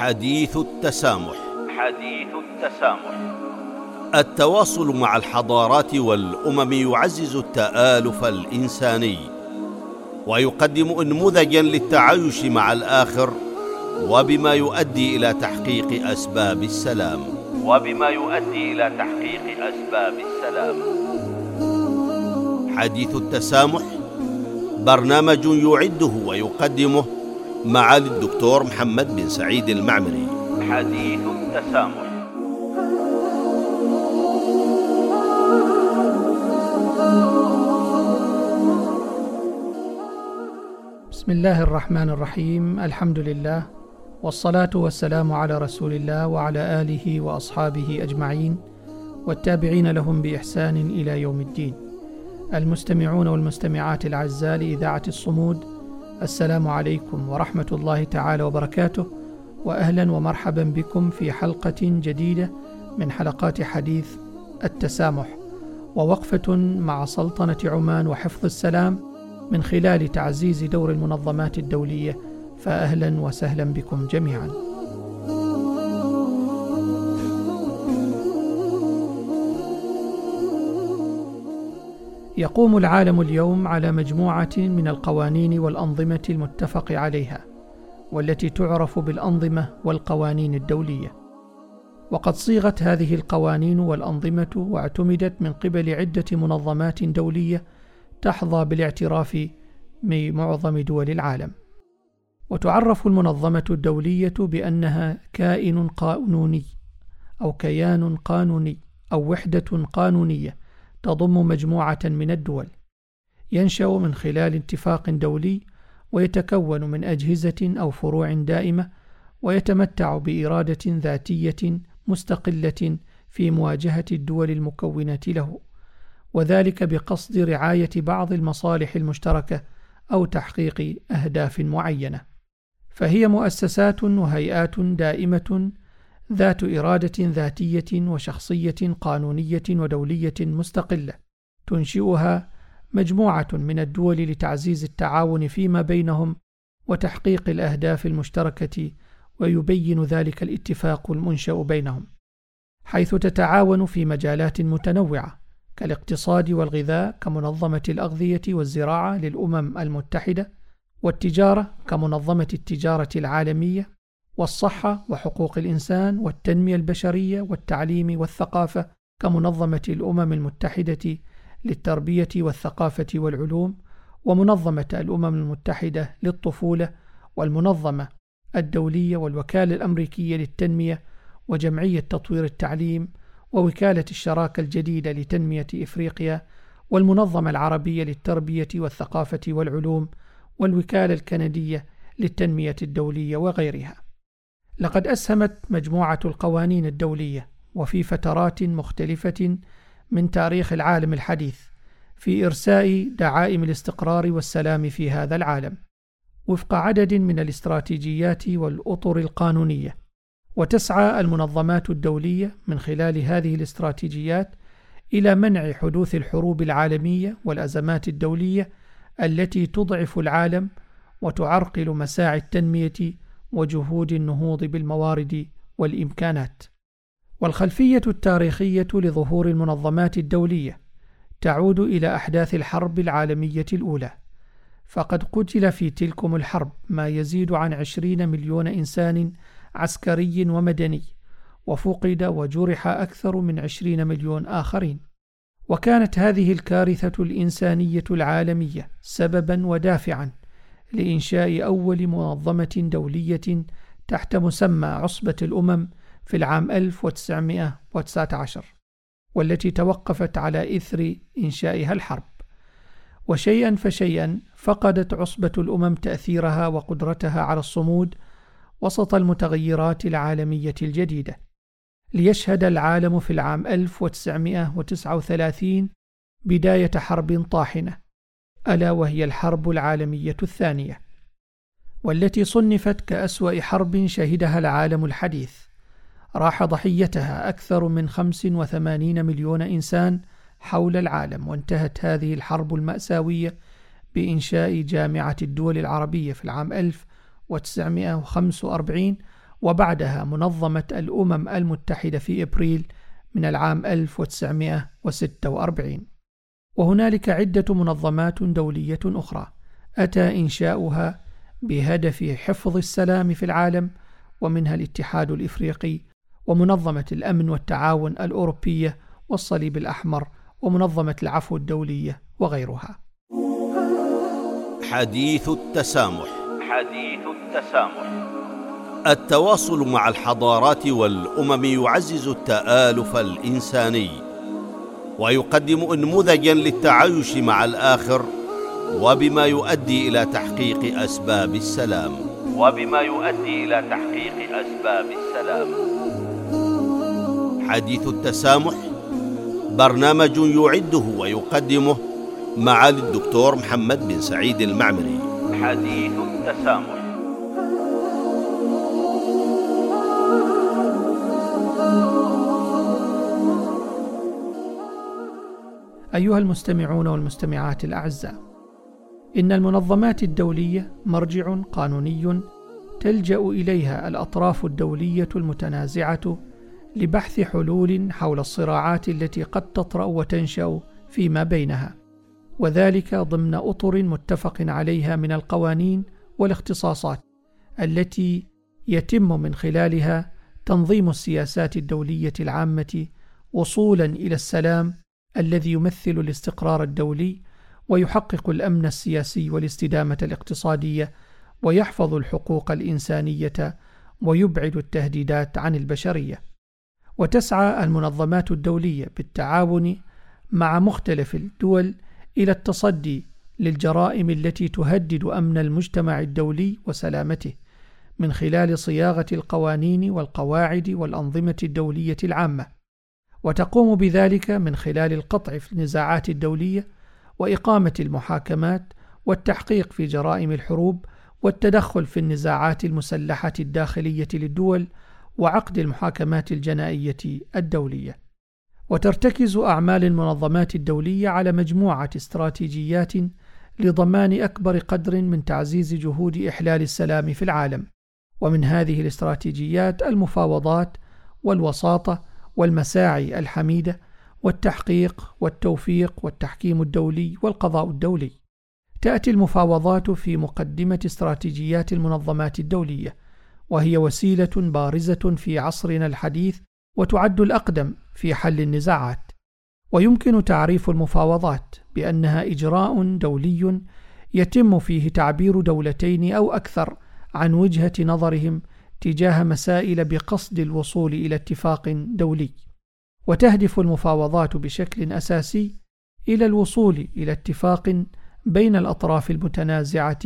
حديث التسامح. حديث التسامح. التواصل مع الحضارات والأمم يعزز التآلف الإنساني ويقدم انموذجا للتعايش مع الآخر وبما يؤدي إلى تحقيق أسباب السلام. وبما يؤدي إلى تحقيق أسباب السلام. حديث التسامح برنامج يعده ويقدمه معالي الدكتور محمد بن سعيد المعمري. حديث التسامح. بسم الله الرحمن الرحيم. الحمد لله والصلاة والسلام على رسول الله وعلى آله وأصحابه أجمعين والتابعين لهم بإحسان إلى يوم الدين. المستمعون والمستمعات الأعزاء لإذاعة الصمود السلام عليكم ورحمة الله تعالى وبركاته وأهلا ومرحبا بكم في حلقة جديدة من حلقات حديث التسامح. ووقفة مع سلطنة عمان وحفظ السلام من خلال تعزيز دور المنظمات الدولية فأهلا وسهلا بكم جميعا. يقوم العالم اليوم على مجموعة من القوانين والأنظمة المتفق عليها والتي تعرف بالأنظمة والقوانين الدولية. وقد صيغت هذه القوانين والأنظمة واعتمدت من قبل عدة منظمات دولية تحظى بالاعتراف بمعظم دول العالم. وتعرف المنظمة الدولية بأنها كائن قانوني أو كيان قانوني أو وحدة قانونية. تضم مجموعة من الدول. ينشأ من خلال اتفاق دولي ويتكون من أجهزة أو فروع دائمة ويتمتع بإرادة ذاتية مستقلة في مواجهة الدول المكونة له وذلك بقصد رعاية بعض المصالح المشتركة أو تحقيق أهداف معينة. فهي مؤسسات وهيئات دائمة ذات إرادة ذاتية وشخصية قانونية ودولية مستقلة تنشئها مجموعة من الدول لتعزيز التعاون فيما بينهم وتحقيق الأهداف المشتركة ويبين ذلك الاتفاق المنشأ بينهم حيث تتعاون في مجالات متنوعة كالاقتصاد والغذاء كمنظمة الأغذية والزراعة للأمم المتحدة والتجارة كمنظمة التجارة العالمية والصحة وحقوق الإنسان والتنمية البشرية والتعليم والثقافة كمنظمة الأمم المتحدة للتربية والثقافة والعلوم ومنظمة الأمم المتحدة للطفولة والمنظمة الدولية والوكالة الأمريكية للتنمية وجمعية تطوير التعليم ووكالة الشراكة الجديدة لتنمية إفريقيا والمنظمة العربية للتربية والثقافة والعلوم والوكالة الكندية للتنمية الدولية وغيرها. لقد أسهمت مجموعة القوانين الدولية وفي فترات مختلفة من تاريخ العالم الحديث في إرساء دعائم الاستقرار والسلام في هذا العالم، وفق عدد من الاستراتيجيات والأطر القانونية. وتسعى المنظمات الدولية من خلال هذه الاستراتيجيات إلى منع حدوث الحروب العالمية والأزمات الدولية التي تضعف العالم وتعرقل مساعي التنمية وجهود النهوض بالموارد والإمكانات. والخلفية التاريخية لظهور المنظمات الدولية تعود إلى أحداث الحرب العالمية الأولى. فقد قتل في تلكم الحرب ما يزيد عن عشرين مليون إنسان عسكري ومدني وفقد وجرح أكثر من عشرين مليون آخرين. وكانت هذه الكارثة الإنسانية العالمية سببا ودافعا لإنشاء أول منظمة دولية تحت مسمى عصبة الأمم في العام 1919 والتي توقفت على إثر إنشائها الحرب. وشيئا فشيئا فقدت عصبة الأمم تأثيرها وقدرتها على الصمود وسط المتغيرات العالمية الجديدة. ليشهد العالم في العام 1939 بداية حرب طاحنة. ألا وهي الحرب العالمية الثانية والتي صنفت كأسوأ حرب شهدها العالم الحديث. راح ضحيتها أكثر من 85 مليون إنسان حول العالم وانتهت هذه الحرب المأساوية بإنشاء جامعة الدول العربية في العام 1945 وبعدها منظمة الأمم المتحدة في إبريل من العام 1946 وهنالك عدة منظمات دولية أخرى. أتى إنشاؤها بهدف حفظ السلام في العالم ومنها الاتحاد الإفريقي ومنظمة الأمن والتعاون الأوروبية والصليب الأحمر ومنظمة العفو الدولية وغيرها. حديث التسامح. حديث التسامح. التواصل مع الحضارات والأمم يعزز التآلف الإنساني. ويقدم انموذجا للتعايش مع الآخر وبما يؤدي إلى تحقيق أسباب السلام. وبما يؤدي إلى تحقيق أسباب السلام. حديث التسامح برنامج يعده ويقدمه معالي الدكتور محمد بن سعيد المعمري. حديث التسامح. أيها المستمعون والمستمعات الأعزاء إن المنظمات الدولية مرجع قانوني تلجأ إليها الأطراف الدولية المتنازعة لبحث حلول حول الصراعات التي قد تطرأ وتنشأ فيما بينها وذلك ضمن أطر متفق عليها من القوانين والاختصاصات التي يتم من خلالها تنظيم السياسات الدولية العامة وصولا إلى السلام الذي يمثل الاستقرار الدولي ويحقق الأمن السياسي والاستدامة الاقتصادية ويحفظ الحقوق الإنسانية ويبعد التهديدات عن البشرية. وتسعى المنظمات الدولية بالتعاون مع مختلف الدول إلى التصدي للجرائم التي تهدد أمن المجتمع الدولي وسلامته من خلال صياغة القوانين والقواعد والأنظمة الدولية العامة وتقوم بذلك من خلال القطع في النزاعات الدولية وإقامة المحاكمات والتحقيق في جرائم الحروب والتدخل في النزاعات المسلحة الداخلية للدول وعقد المحاكمات الجنائية الدولية. وترتكز أعمال المنظمات الدولية على مجموعة استراتيجيات لضمان أكبر قدر من تعزيز جهود إحلال السلام في العالم. ومن هذه الاستراتيجيات المفاوضات والوساطة والمساعي الحميدة والتحقيق والتوفيق والتحكيم الدولي والقضاء الدولي. تأتي المفاوضات في مقدمة استراتيجيات المنظمات الدولية، وهي وسيلة بارزة في عصرنا الحديث وتعد الأقدم في حل النزاعات. ويمكن تعريف المفاوضات بأنها إجراء دولي يتم فيه تعبير دولتين أو أكثر عن وجهة نظرهم تجاه مسائل بقصد الوصول إلى اتفاق دولي. وتهدف المفاوضات بشكل أساسي إلى الوصول إلى اتفاق بين الأطراف المتنازعة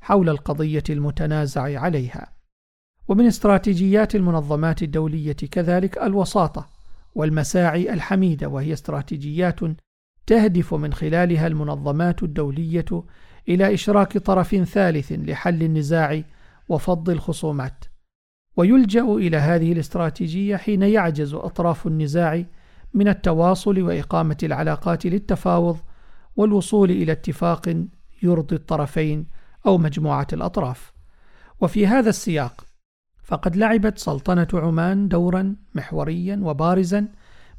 حول القضية المتنازع عليها. ومن استراتيجيات المنظمات الدولية كذلك الوساطة والمساعي الحميدة وهي استراتيجيات تهدف من خلالها المنظمات الدولية إلى إشراك طرف ثالث لحل النزاع وفض الخصومات. ويلجأ إلى هذه الاستراتيجية حين يعجز أطراف النزاع من التواصل وإقامة العلاقات للتفاوض والوصول إلى اتفاق يرضي الطرفين أو مجموعة الأطراف. وفي هذا السياق فقد لعبت سلطنة عمان دورا محوريا وبارزا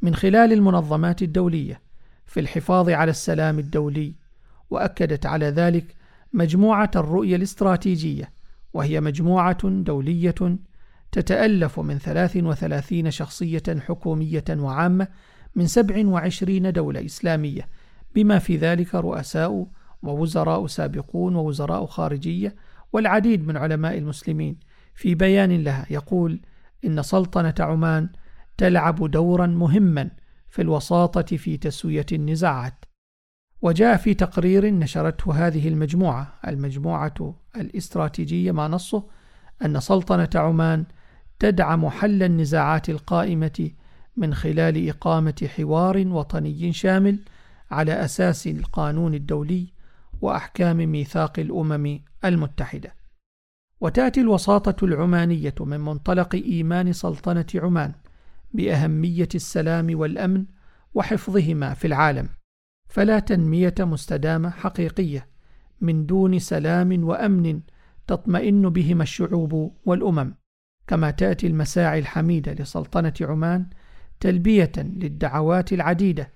من خلال المنظمات الدولية في الحفاظ على السلام الدولي وأكدت على ذلك مجموعة الرؤية الاستراتيجية وهي مجموعة دولية تتألف من 33 شخصية حكومية وعامة من 27 دولة إسلامية بما في ذلك رؤساء ووزراء سابقون ووزراء خارجية والعديد من علماء المسلمين. في بيان لها يقول إن سلطنة عمان تلعب دورا مهما في الوساطة في تسوية النزاعات. وجاء في تقرير نشرته هذه المجموعة المجموعة الإستراتيجية ما نصه أن سلطنة عمان تدعم حل النزاعات القائمة من خلال إقامة حوار وطني شامل على أساس القانون الدولي وأحكام ميثاق الأمم المتحدة. وتأتي الوساطة العمانية من منطلق إيمان سلطنة عمان بأهمية السلام والأمن وحفظهما في العالم، فلا تنمية مستدامة حقيقية من دون سلام وأمن تطمئن بهما الشعوب والأمم. كما تأتي المساعي الحميدة لسلطنة عمان تلبية للدعوات العديدة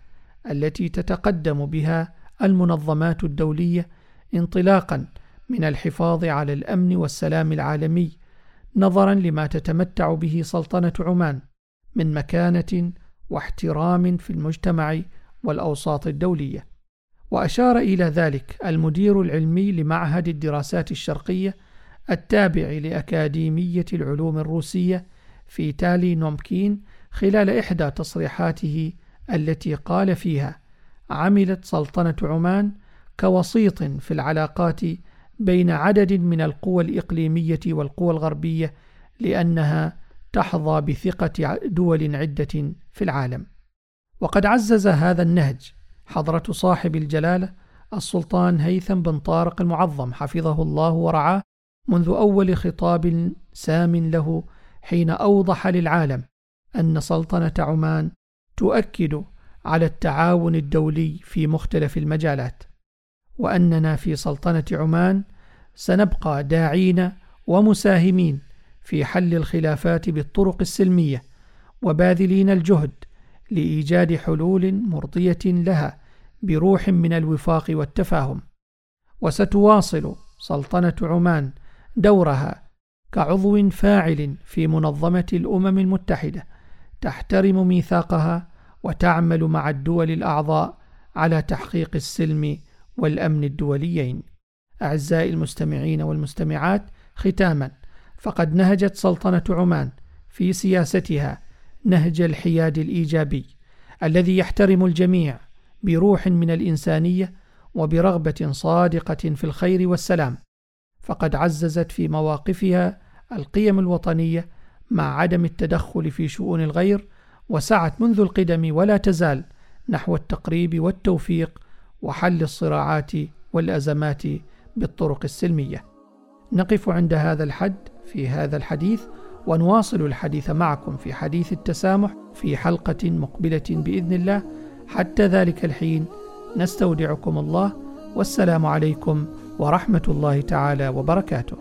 التي تتقدم بها المنظمات الدولية انطلاقا من الحفاظ على الأمن والسلام العالمي نظرا لما تتمتع به سلطنة عمان من مكانة واحترام في المجتمع والأوساط الدولية. وأشار إلى ذلك المدير العلمي لمعهد الدراسات الشرقية التابع لأكاديمية العلوم الروسية في تالي نومكين خلال إحدى تصريحاته التي قال فيها عملت سلطنة عمان كوسيط في العلاقات بين عدد من القوى الإقليمية والقوى الغربية لأنها تحظى بثقة دول عدة في العالم. وقد عزز هذا النهج حضرة صاحب الجلالة السلطان هيثم بن طارق المعظم حفظه الله ورعاه منذ أول خطاب سام له حين أوضح للعالم أن سلطنة عمان تؤكد على التعاون الدولي في مختلف المجالات وأننا في سلطنة عمان سنبقى داعين ومساهمين في حل الخلافات بالطرق السلمية وباذلين الجهد لإيجاد حلول مرضية لها بروح من الوفاق والتفاهم. وستواصل سلطنة عمان دورها كعضو فاعل في منظمة الأمم المتحدة تحترم ميثاقها وتعمل مع الدول الأعضاء على تحقيق السلم والأمن الدوليين. أعزائي المستمعين والمستمعات ختاما فقد نهجت سلطنة عمان في سياستها نهج الحياد الإيجابي الذي يحترم الجميع بروح من الإنسانية وبرغبة صادقة في الخير والسلام فقد عززت في مواقفها القيم الوطنية مع عدم التدخل في شؤون الغير وسعت منذ القدم ولا تزال نحو التقريب والتوفيق وحل الصراعات والأزمات بالطرق السلمية. نقف عند هذا الحد في هذا الحديث ونواصل الحديث معكم في حديث التسامح في حلقة مقبلة بإذن الله. حتى ذلك الحين نستودعكم الله والسلام عليكم ورحمه الله تعالى وبركاته.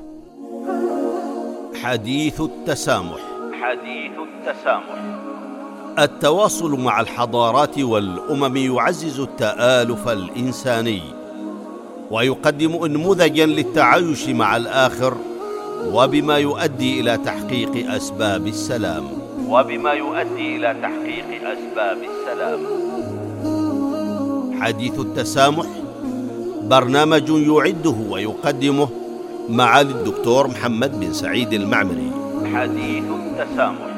حديث التسامح. حديث التسامح. التواصل مع الحضارات والأمم يعزز التآلف الإنساني ويقدم انموذجا للتعايش مع الآخر وبما يؤدي إلى تحقيق أسباب السلام. وبما يؤدي إلى تحقيق أسباب السلام. حديث التسامح برنامج يعده ويقدمه معالي الدكتور محمد بن سعيد المعمري. حديث التسامح.